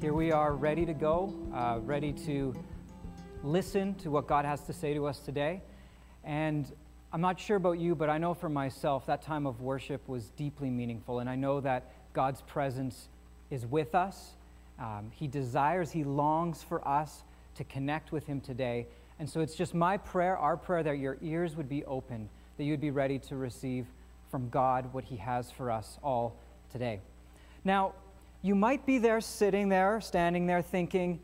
Here we are ready to go, uh, ready to listen to what God has to say to us today. And I'm not sure about you, but I know for myself that time of worship was deeply meaningful. And I know that God's presence is with us. Um, he desires, He longs for us to connect with Him today. And so it's just my prayer, our prayer, that your ears would be open, that you would be ready to receive from God what He has for us all today. Now, you might be there sitting there, standing there thinking,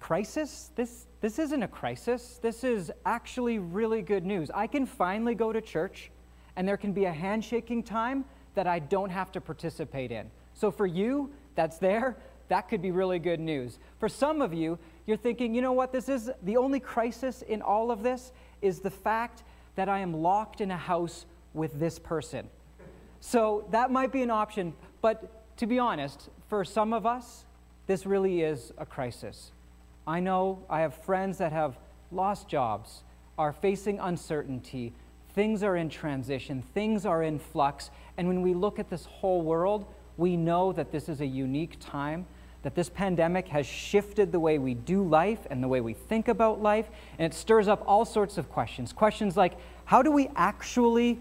crisis? This, this isn't a crisis. This is actually really good news. I can finally go to church, and there can be a handshaking time that I don't have to participate in. So for you, that's there. That could be really good news. For some of you, you're thinking, you know what, this is the only crisis in all of this is the fact that I am locked in a house with this person. So that might be an option, but to be honest, for some of us, this really is a crisis. I know I have friends that have lost jobs, are facing uncertainty, things are in transition, things are in flux, and when we look at this whole world, we know that this is a unique time, that this pandemic has shifted the way we do life and the way we think about life, and it stirs up all sorts of questions. Questions like how do we actually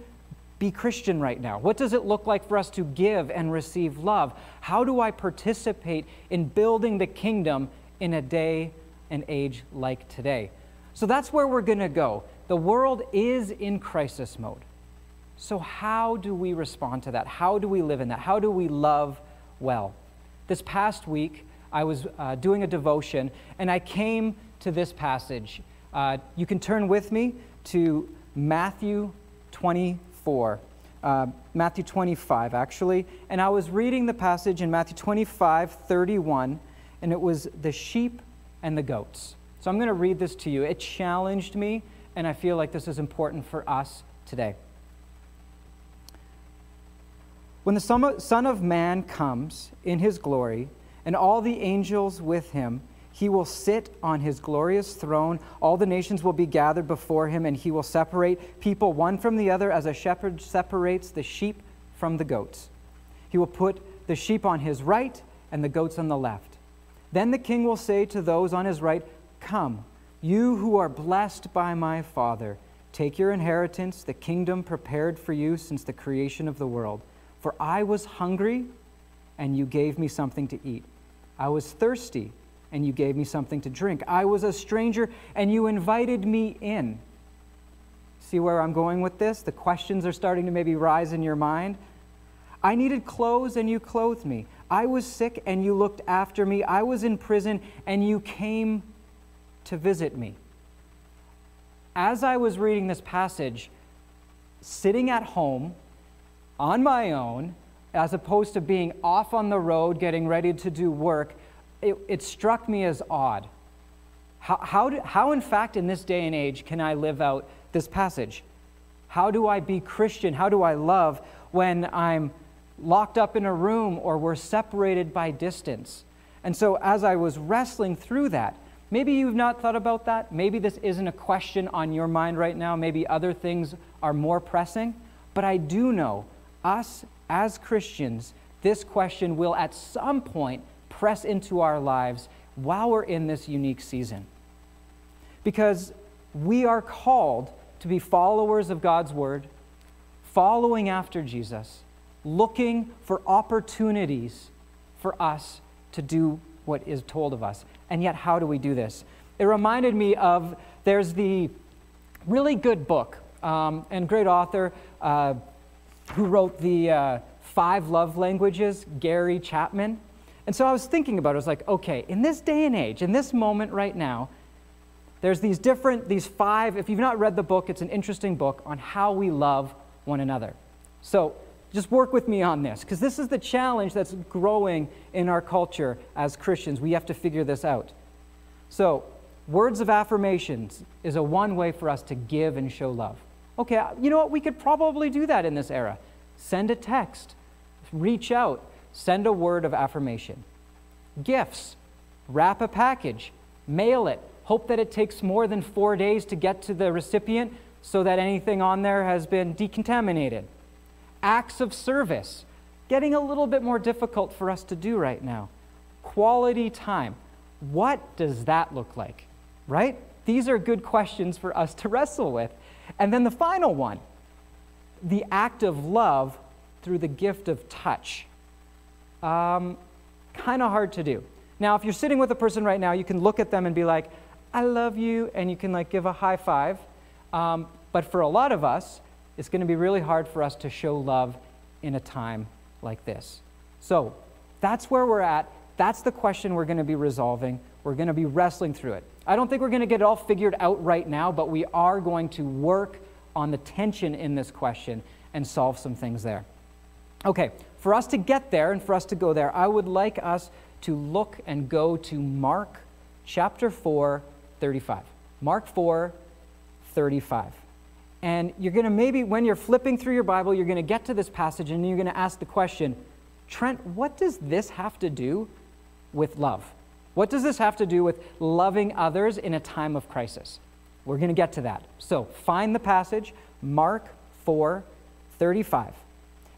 be Christian right now? What does it look like for us to give and receive love? How do I participate in building the kingdom in a day and age like today? So that's where we're going to go. The world is in crisis mode. So, how do we respond to that? How do we live in that? How do we love well? This past week, I was uh, doing a devotion and I came to this passage. Uh, you can turn with me to Matthew 24. Uh, Matthew 25, actually. And I was reading the passage in Matthew 25, 31, and it was the sheep and the goats. So I'm going to read this to you. It challenged me, and I feel like this is important for us today. When the Son of Man comes in his glory, and all the angels with him, he will sit on his glorious throne. All the nations will be gathered before him, and he will separate people one from the other as a shepherd separates the sheep from the goats. He will put the sheep on his right and the goats on the left. Then the king will say to those on his right, Come, you who are blessed by my Father, take your inheritance, the kingdom prepared for you since the creation of the world. For I was hungry, and you gave me something to eat. I was thirsty and you gave me something to drink. I was a stranger, and you invited me in. See where I'm going with this? The questions are starting to maybe rise in your mind. I needed clothes, and you clothed me. I was sick, and you looked after me. I was in prison, and you came to visit me. As I was reading this passage, sitting at home on my own, as opposed to being off on the road getting ready to do work, it, it struck me as odd. How, how, do, how, in fact, in this day and age, can I live out this passage? How do I be Christian? How do I love when I'm locked up in a room or we're separated by distance? And so, as I was wrestling through that, maybe you've not thought about that. Maybe this isn't a question on your mind right now. Maybe other things are more pressing. But I do know, us as Christians, this question will at some point press into our lives while we're in this unique season. Because we are called to be followers of God's Word, following after Jesus, looking for opportunities for us to do what is told of us. And yet, how do we do this? It reminded me of there's the really good book um, and great author uh, who wrote the uh, Five Love Languages, Gary Chapman. And so I was thinking about it. I was like, okay, in this day and age, in this moment right now, there's these different, these five, if you've not read the book, it's an interesting book on how we love one another. So just work with me on this, because this is the challenge that's growing in our culture as Christians. We have to figure this out. So, words of affirmations is a one way for us to give and show love. Okay, you know what? We could probably do that in this era. Send a text, reach out, send a word of affirmation. Gifts, wrap a package, mail it, hope that it takes more than four days to get to the recipient so that anything on there has been decontaminated. Acts of service, getting a little bit more difficult for us to do right now. quality time. What does that look like? Right? These are good questions for us to wrestle with. And then the final one the act of love through the gift of touch. Um, kind of hard to do. Now, if you're sitting with a person right now, you can look at them and be like, I love you, and you can like give a high five. Um, but for a lot of us, it's going to be really hard for us to show love in a time like this. So that's where we're at. That's the question we're going to be resolving. We're going to be wrestling through it. I don't think we're going to get it all figured out right now, but we are going to work on the tension in this question and solve some things there. Okay, for us to get there and for us to go there, I would like us to look and go to Mark chapter 4, 35. Mark 4, 35. And you're going to maybe, when you're flipping through your Bible, you're going to get to this passage and you're going to ask the question Trent, what does this have to do with love? What does this have to do with loving others in a time of crisis? We're going to get to that. So find the passage, Mark 4 35.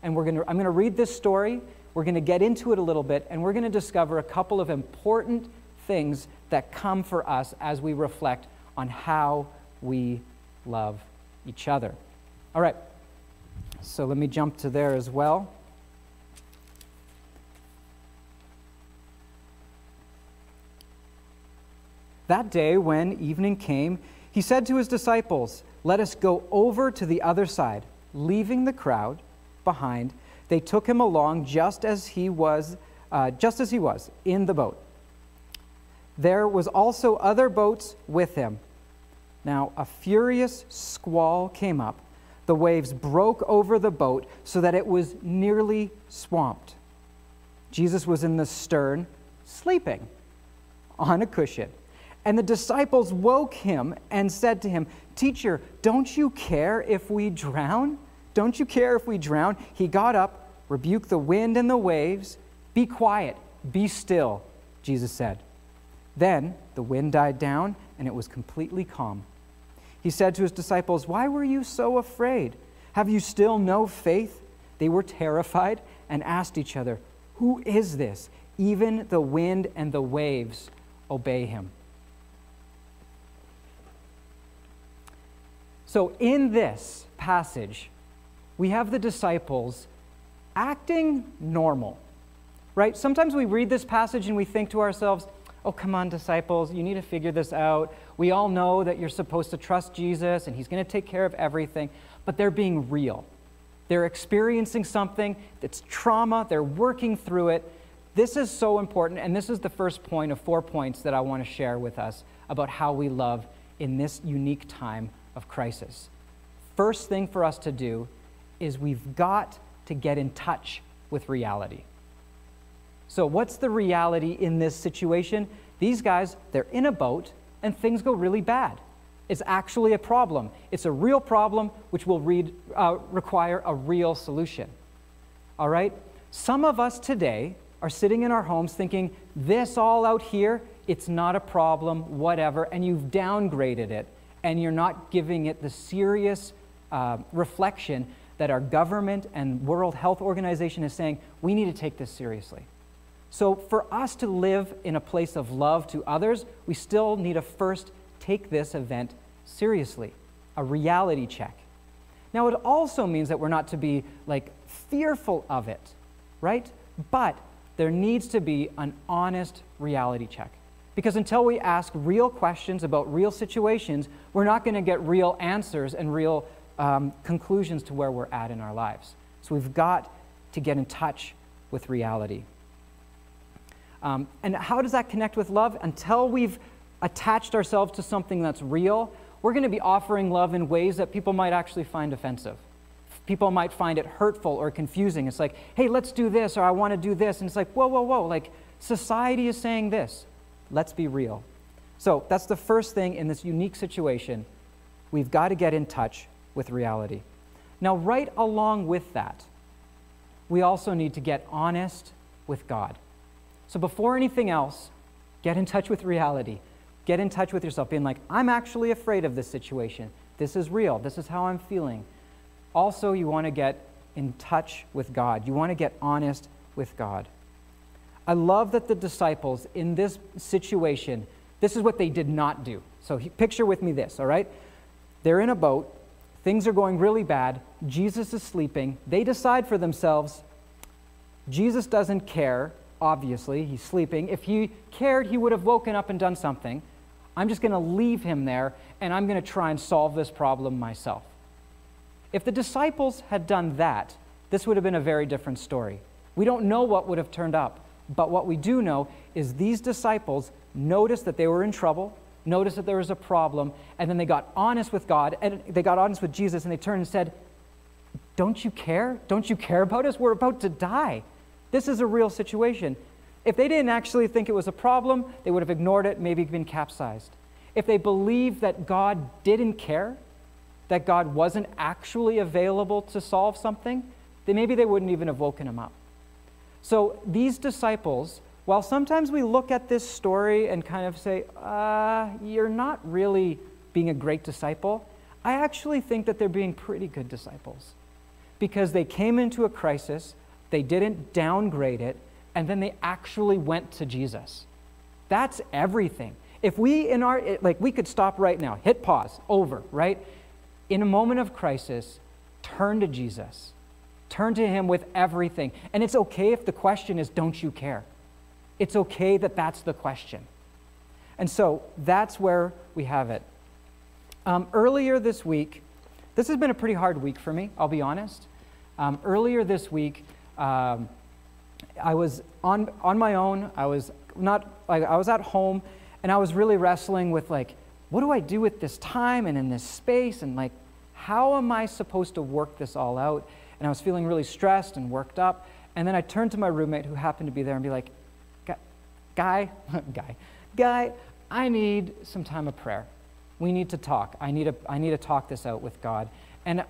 And we're to, I'm going to read this story. We're going to get into it a little bit, and we're going to discover a couple of important things that come for us as we reflect on how we love each other. All right, so let me jump to there as well. That day, when evening came, he said to his disciples, Let us go over to the other side. Leaving the crowd behind, they took him along just as he was, uh, just as he was, in the boat. There was also other boats with him. Now, a furious squall came up. The waves broke over the boat so that it was nearly swamped. Jesus was in the stern, sleeping on a cushion. And the disciples woke him and said to him, Teacher, don't you care if we drown? Don't you care if we drown? He got up, rebuked the wind and the waves. Be quiet, be still, Jesus said. Then the wind died down, and it was completely calm. He said to his disciples, Why were you so afraid? Have you still no faith? They were terrified and asked each other, Who is this? Even the wind and the waves obey him. So, in this passage, we have the disciples acting normal, right? Sometimes we read this passage and we think to ourselves, oh, come on, disciples, you need to figure this out. We all know that you're supposed to trust Jesus and he's going to take care of everything, but they're being real. They're experiencing something that's trauma, they're working through it. This is so important, and this is the first point of four points that I want to share with us about how we love in this unique time of crisis. First thing for us to do is we've got to get in touch with reality. So, what's the reality in this situation? These guys, they're in a boat and things go really bad. It's actually a problem. It's a real problem which will read, uh, require a real solution. All right? Some of us today are sitting in our homes thinking, this all out here, it's not a problem, whatever, and you've downgraded it and you're not giving it the serious uh, reflection that our government and World Health Organization is saying we need to take this seriously. So, for us to live in a place of love to others, we still need to first take this event seriously, a reality check. Now, it also means that we're not to be like fearful of it, right? But there needs to be an honest reality check. Because until we ask real questions about real situations, we're not going to get real answers and real um, conclusions to where we're at in our lives. So we've got to get in touch with reality. Um, and how does that connect with love? Until we've attached ourselves to something that's real, we're going to be offering love in ways that people might actually find offensive. People might find it hurtful or confusing. It's like, hey, let's do this, or I want to do this. And it's like, whoa, whoa, whoa. Like, society is saying this. Let's be real. So that's the first thing in this unique situation. We've got to get in touch with reality. Now, right along with that, we also need to get honest with God. So before anything else, get in touch with reality. Get in touch with yourself, being like, I'm actually afraid of this situation. This is real. This is how I'm feeling. Also, you want to get in touch with God. You want to get honest with God. I love that the disciples in this situation, this is what they did not do. So picture with me this, all right? They're in a boat, things are going really bad, Jesus is sleeping. They decide for themselves, Jesus doesn't care, obviously, he's sleeping. If he cared, he would have woken up and done something. I'm just going to leave him there and I'm going to try and solve this problem myself. If the disciples had done that, this would have been a very different story. We don't know what would have turned up, but what we do know is these disciples noticed that they were in trouble, noticed that there was a problem, and then they got honest with God, and they got honest with Jesus, and they turned and said, Don't you care? Don't you care about us? We're about to die. This is a real situation. If they didn't actually think it was a problem, they would have ignored it, maybe been capsized. If they believed that God didn't care, that God wasn't actually available to solve something, then maybe they wouldn't even have woken him up. So these disciples, while sometimes we look at this story and kind of say, uh, you're not really being a great disciple, I actually think that they're being pretty good disciples because they came into a crisis, they didn't downgrade it, and then they actually went to Jesus. That's everything. If we in our like we could stop right now, hit pause, over, right? in a moment of crisis, turn to Jesus. Turn to Him with everything. And it's okay if the question is, Don't you care? It's okay that that's the question. And so that's where we have it. Um, earlier this week, this has been a pretty hard week for me, I'll be honest. Um, earlier this week, um, I was on, on my own. I was not, like, I was at home, and I was really wrestling with, like, what do I do with this time and in this space? And like, how am I supposed to work this all out? And I was feeling really stressed and worked up. And then I turned to my roommate who happened to be there and be like, guy, guy, guy, I need some time of prayer. We need to talk. I need, to, I need to talk this out with God. And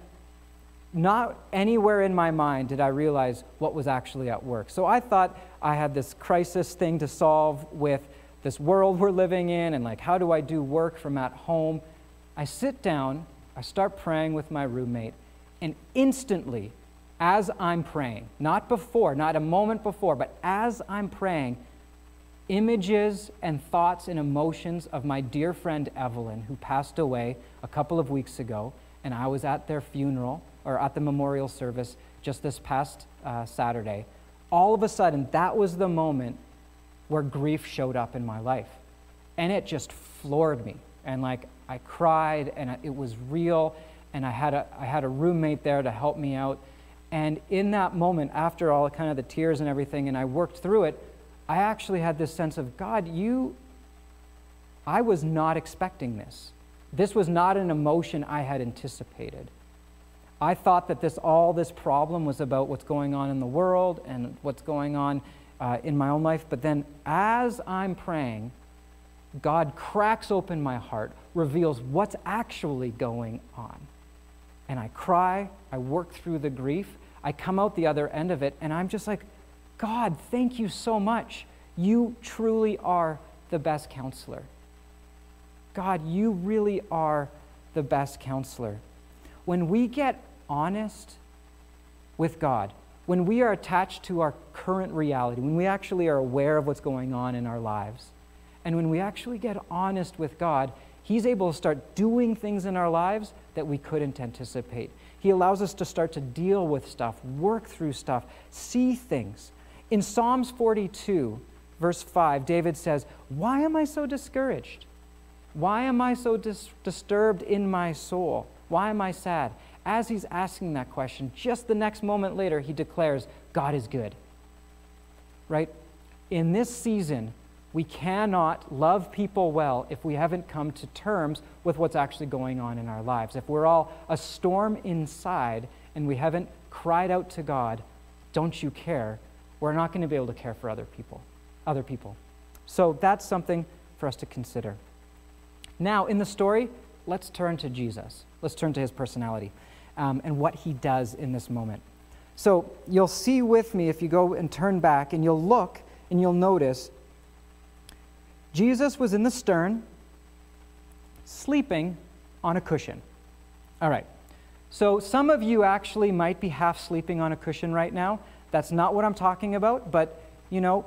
not anywhere in my mind did I realize what was actually at work. So I thought I had this crisis thing to solve with this world we're living in and like how do I do work from at home. I sit down, I start praying with my roommate, and instantly, as I'm praying, not before, not a moment before, but as I'm praying, images and thoughts and emotions of my dear friend Evelyn, who passed away a couple of weeks ago, and I was at their funeral or at the memorial service just this past uh, Saturday. All of a sudden, that was the moment where grief showed up in my life. And it just floored me. And like I cried and it was real. And I had, a, I had a roommate there to help me out. And in that moment, after all kind of the tears and everything, and I worked through it, I actually had this sense of God, you, I was not expecting this. This was not an emotion I had anticipated. I thought that this all this problem was about what's going on in the world and what's going on uh, in my own life. But then as I'm praying, God cracks open my heart, reveals what's actually going on. And I cry, I work through the grief, I come out the other end of it, and I'm just like, God, thank you so much. You truly are the best counselor. God, you really are the best counselor. When we get honest with God, when we are attached to our current reality, when we actually are aware of what's going on in our lives, and when we actually get honest with God, He's able to start doing things in our lives that we couldn't anticipate. He allows us to start to deal with stuff, work through stuff, see things. In Psalms 42, verse 5, David says, Why am I so discouraged? Why am I so dis- disturbed in my soul? Why am I sad? as he's asking that question, just the next moment later, he declares, God is good. Right? In this season, we cannot love people well if we haven't come to terms with what's actually going on in our lives. If we're all a storm inside and we haven't cried out to God, don't you care? We're not going to be able to care for other people. Other people. So that's something for us to consider. Now, in the story, let's turn to Jesus. Let's turn to his personality um, and what he does in this moment. So you'll see with me if you go and turn back and you'll look and you'll notice Jesus was in the stern, sleeping on a cushion. All right. So some of you actually might be half sleeping on a cushion right now. That's not what I'm talking about, but you know,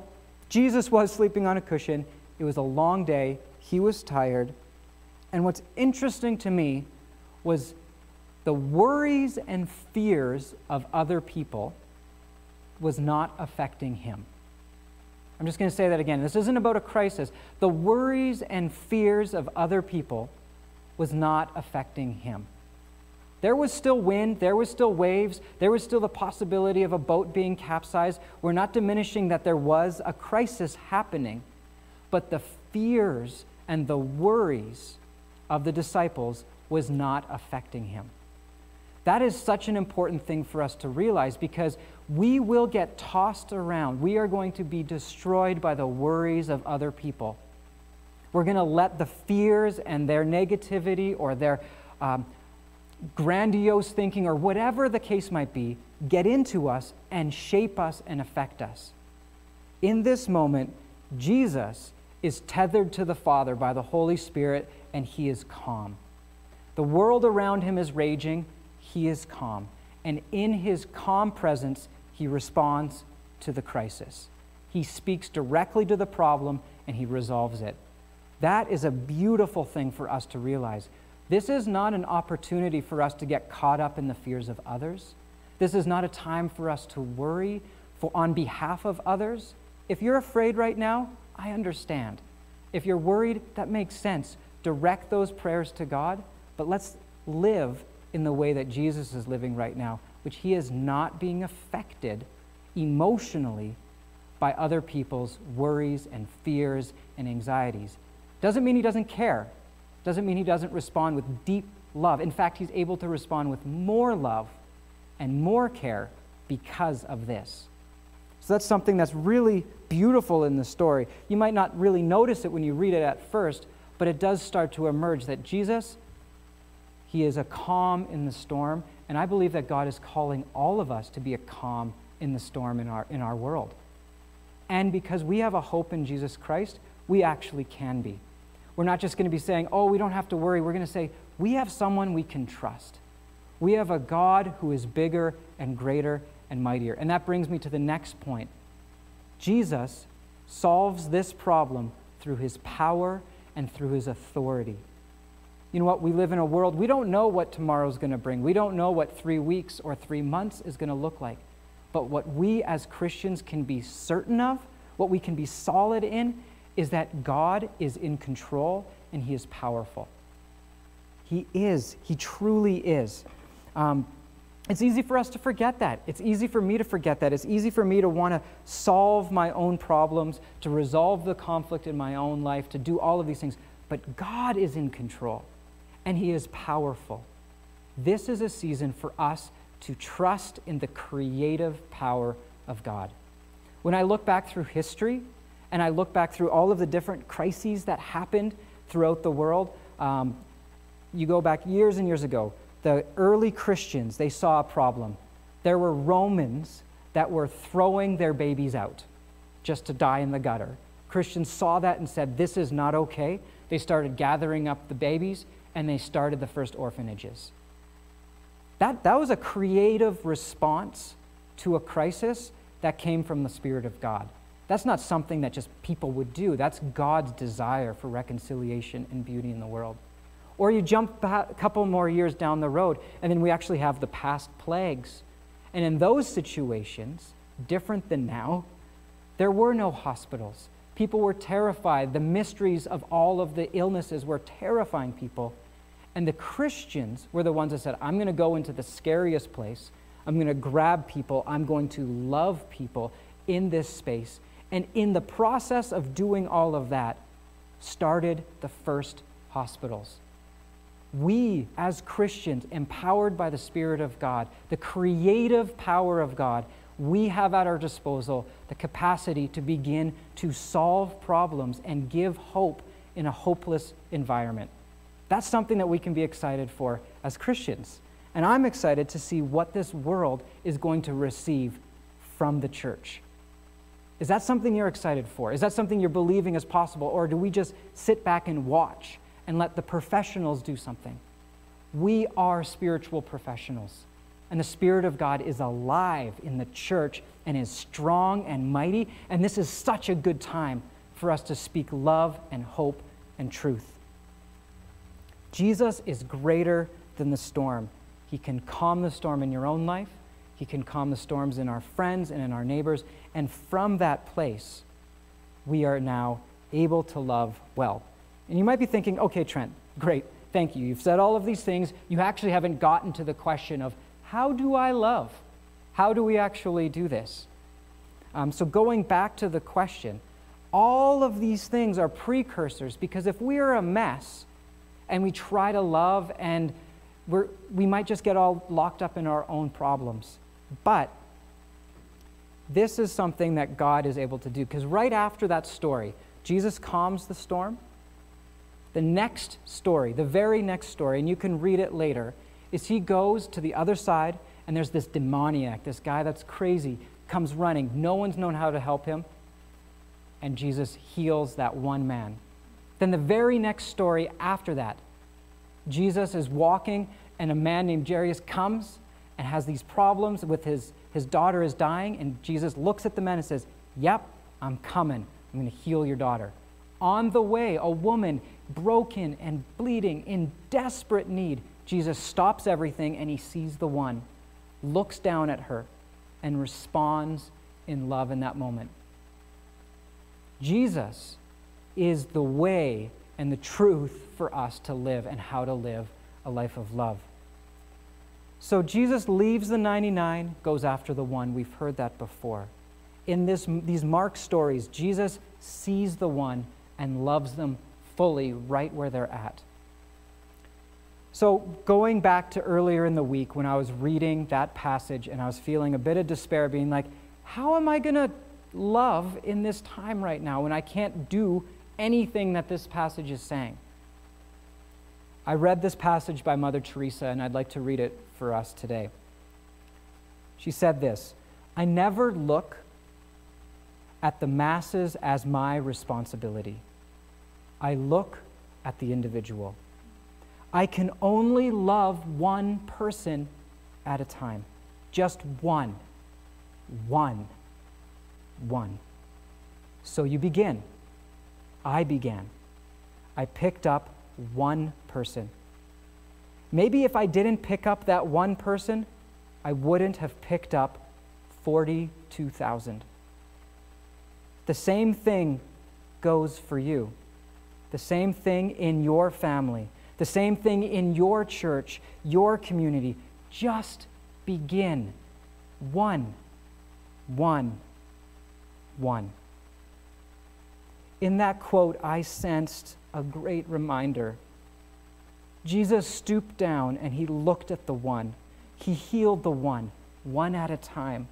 Jesus was sleeping on a cushion. It was a long day. He was tired. And what's interesting to me was the worries and fears of other people was not affecting him. I'm just going to say that again. This isn't about a crisis. The worries and fears of other people was not affecting him. There was still wind, there was still waves, there was still the possibility of a boat being capsized. We're not diminishing that there was a crisis happening, but the fears and the worries of the disciples was not affecting him. That is such an important thing for us to realize because we will get tossed around. We are going to be destroyed by the worries of other people. We're going to let the fears and their negativity or their um, grandiose thinking or whatever the case might be get into us and shape us and affect us. In this moment, Jesus is tethered to the Father by the Holy Spirit and he is calm. The world around him is raging, he is calm. And in his calm presence, he responds to the crisis. He speaks directly to the problem and he resolves it. That is a beautiful thing for us to realize. This is not an opportunity for us to get caught up in the fears of others. This is not a time for us to worry for, on behalf of others. If you're afraid right now, I understand. If you're worried, that makes sense. Direct those prayers to God, but let's live in the way that Jesus is living right now, which he is not being affected emotionally by other people's worries and fears and anxieties. Doesn't mean he doesn't care. Doesn't mean he doesn't respond with deep love. In fact, he's able to respond with more love and more care because of this. So that's something that's really beautiful in the story. You might not really notice it when you read it at first, but it does start to emerge that Jesus he is a calm in the storm. And I believe that God is calling all of us to be a calm in the storm in our, in our world. And because we have a hope in Jesus Christ, we actually can be. We're not just going to be saying, oh, we don't have to worry. We're going to say, we have someone we can trust. We have a God who is bigger and greater and mightier. And that brings me to the next point. Jesus solves this problem through his power and through his authority you know what? We live in a world, we don't know what tomorrow's going to bring. We don't know what three weeks or three months is going to look like. But what we as Christians can be certain of, what we can be solid in, is that God is in control and He is powerful. He is. He truly is. Um, it's easy for us to forget that. It's easy for me to forget that. It's easy for me to want to solve my own problems, to resolve the conflict in my own life, to do all of these things. But God is in control and He is powerful. This is a season for us to trust in the creative power of God. When I look back through history and I look back through all of the different crises that happened throughout the world, um, you go back years and years ago, the early Christians, they saw a problem. There were Romans that were throwing their babies out just to die in the gutter. Christians saw that and said, This is not okay. They started gathering up the babies and they started the first orphanages. That, that was a creative response to a crisis that came from the Spirit of God. That's not something that just people would do. That's God's desire for reconciliation and beauty in the world. Or you jump a couple more years down the road, and then we actually have the past plagues. And in those situations, different than now, there were no hospitals. People were terrified. The mysteries of all of the illnesses were terrifying people. And the Christians were the ones that said, I'm going to go into the scariest place. I'm going to grab people. I'm going to love people in this space. And in the process of doing all of that, started the first hospitals. We, as Christians, empowered by the Spirit of God, the creative power of God, we have at our disposal the capacity to begin to solve problems and give hope in a hopeless environment. That's something that we can be excited for as Christians. And I'm excited to see what this world is going to receive from the church. Is that something you're excited for? Is that something you're believing is possible? Or do we just sit back and watch and let the professionals do something? We are spiritual professionals. and the Spirit of God is alive in the church and is strong and mighty. And this is such a good time for us to speak love and hope and truth. Jesus is greater than the storm. He can calm the storm in your own life, He can calm the storms in our friends and in our neighbors. And from that place, we are now able to love well. And you might be thinking, okay, Trent, great, thank you. You've said all of these things. You actually haven't gotten to the question of how do I love? How do we actually do this? Um, so, going back to the question, all of these things are precursors because if we are a mess and we try to love and we might just get all locked up in our own problems. But this is something that God is able to do because right after that story, Jesus calms the storm. The next story, the very next story, and you can read it later, is he goes to the other side and there's this demoniac, this guy that's crazy, comes running. No one's known how to help him. And Jesus heals that one man. Then the very next story after that, Jesus is walking and a man named Jairus comes and has these problems with his, his daughter is dying. And Jesus looks at the man and says, Yep, I'm coming. I'm going to heal your daughter. On the way, a woman broken and bleeding in desperate need Jesus stops everything and he sees the one, looks down at her, and responds in love in that moment. Jesus is the way and the truth for us to live and how to live a life of love. So Jesus leaves the 99, goes after the one. We've heard that before. In this, these Mark stories, Jesus sees the one and loves them fully right where they're at. So, going back to earlier in the week when I was reading that passage and I was feeling a bit of despair, being like, how am I going to love in this time right now when I can't do anything that this passage is saying? I read this passage by Mother Teresa, and I'd like to read it for us today. She said this I never look at the masses as my responsibility, I look at the individual. I can only love one person at a time. Just one. One. One. So you begin. I began. I picked up one person. Maybe if I didn't pick up that one person, I wouldn't have picked up 42,000. The same thing goes for you. The same thing in your family the same thing in your church, your community. Just begin. One, one, one. In that quote, I sensed a great reminder. Jesus stooped down and he looked at the one. He healed the one, one at a time.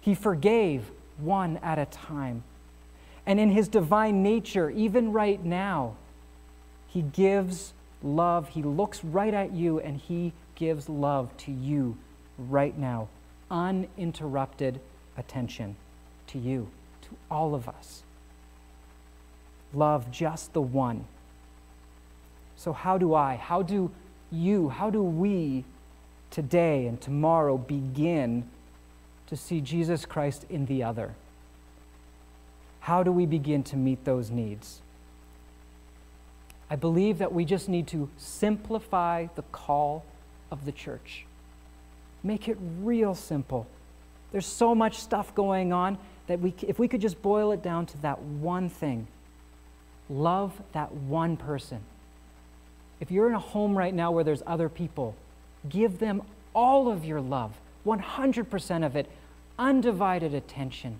He forgave one at a time. And in his divine nature, even right now, he gives love. He looks right at you and he gives love to you right now. Uninterrupted attention to you, to all of us. Love just the one. So, how do I, how do you, how do we today and tomorrow begin to see Jesus Christ in the other? How do we begin to meet those needs? I believe that we just need to simplify the call of the church. Make it real simple. There's so much stuff going on that we, if we could just boil it down to that one thing love that one person. If you're in a home right now where there's other people, give them all of your love, 100% of it, undivided attention.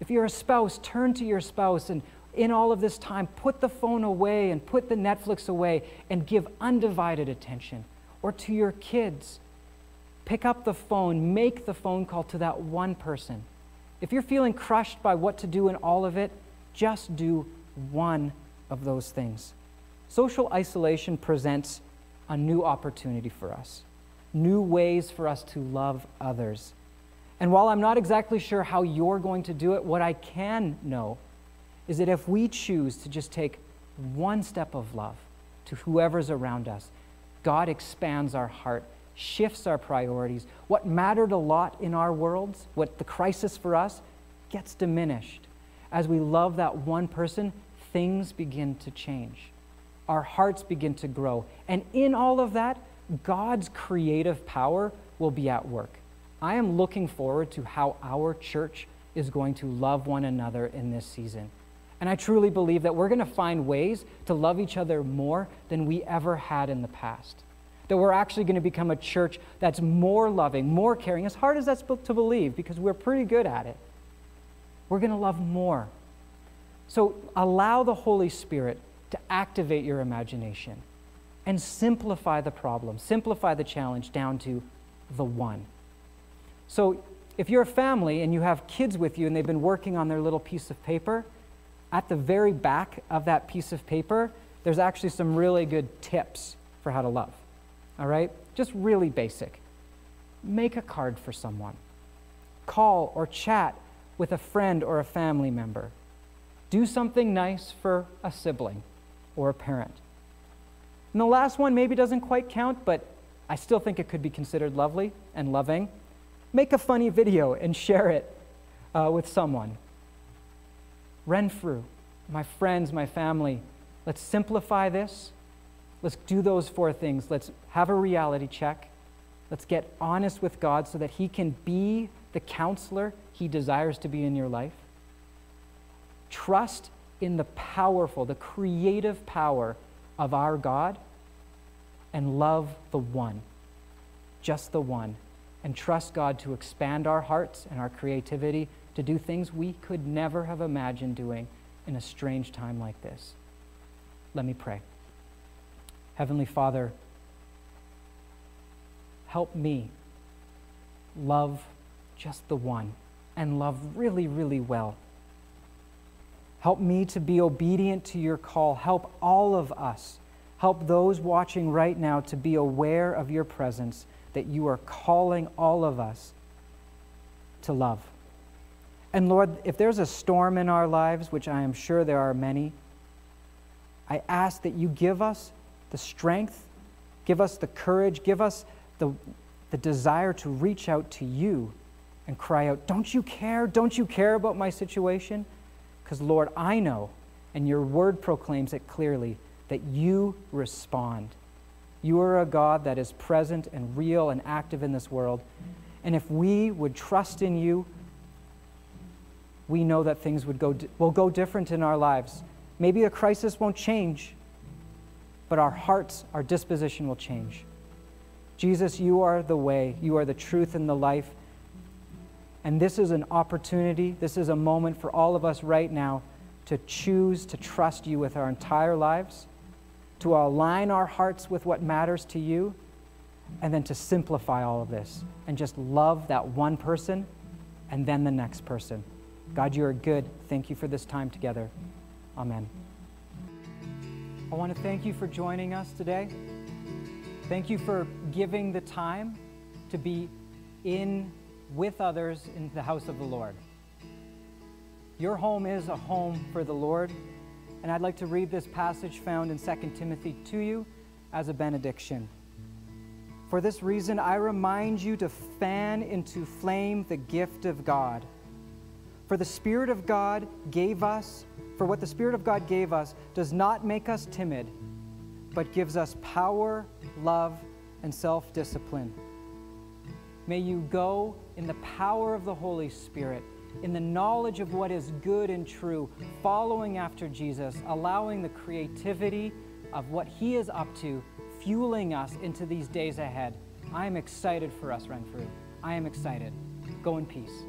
If you're a spouse, turn to your spouse and in all of this time, put the phone away and put the Netflix away and give undivided attention. Or to your kids, pick up the phone, make the phone call to that one person. If you're feeling crushed by what to do in all of it, just do one of those things. Social isolation presents a new opportunity for us, new ways for us to love others. And while I'm not exactly sure how you're going to do it, what I can know is that if we choose to just take one step of love to whoever's around us, God expands our heart shifts our priorities. What mattered a lot in our worlds, what the crisis for us, gets diminished. As we love that one person, things begin to change. Our hearts begin to grow. And in all of that, God's creative power will be at work. I am looking forward to how our church is going to love one another in this season. And I truly believe that we're going to find ways to love each other more than we ever had in the past. That we're actually going to become a church that's more loving, more caring, as hard as that's to believe, because we're pretty good at it. We're going to love more. So allow the Holy Spirit to activate your imagination and simplify the problem, simplify the challenge down to the one. So if you're a family and you have kids with you and they've been working on their little piece of paper, at the very back of that piece of paper, there's actually some really good tips for how to love. All right? Just really basic. Make a card for someone. Call or chat with a friend or a family member. Do something nice for a sibling or a parent. And the last one maybe doesn't quite count, but I still think it could be considered lovely and loving make a funny video and share it uh, with someone. Renfrew, my friends, my family, let's simplify this. Let's do those four things. Let's have a reality check. Let's get honest with God so that He can be the counselor He desires to be in your life. Trust in the powerful, the creative power of our God, and love the one, just the one and trust God to expand our hearts and our creativity to do things we could never have imagined doing in a strange time like this. Let me pray. Heavenly Father, help me love just the one and love really, really well. Help me to be obedient to your call. Help all of us. Help those watching right now to be aware of your presence that you are calling all of us to love. And Lord, if there's a storm in our lives, which I am sure there are many, I ask that you give us the strength, give us the courage, give us the, the desire to reach out to you and cry out, Don't you care? Don't you care about my situation? Because, Lord, I know, and your word proclaims it clearly, that you respond. You are a God that is present and real and active in this world. And if we would trust in you, we know that things would go, will go different in our lives. Maybe a crisis won't change, but our hearts, our disposition will change. Jesus, you are the way, you are the truth and the life. And this is an opportunity, this is a moment for all of us right now to choose to trust you with our entire lives to align our hearts with what matters to you, and then to simplify all of this and just love that one person and then the next person. God, you are good. Thank you for this time together. Amen. I want to thank you for joining us today. Thank you for giving the time to be in with others in the house of the Lord. Your home is a home for the Lord. And I'd like to read this passage found in 2 Timothy to you as a benediction. For this reason, I remind you to fan into flame the gift of God. For the Spirit of God gave us, for what the Spirit of God gave us does not make us timid, but gives us power, love, and self discipline. May you go in the power of the Holy Spirit in the knowledge of what is good and true, following after Jesus, allowing the creativity of what He is up to, fueling us into these days ahead. I am excited for us, Renfrew. I am excited. Go in peace.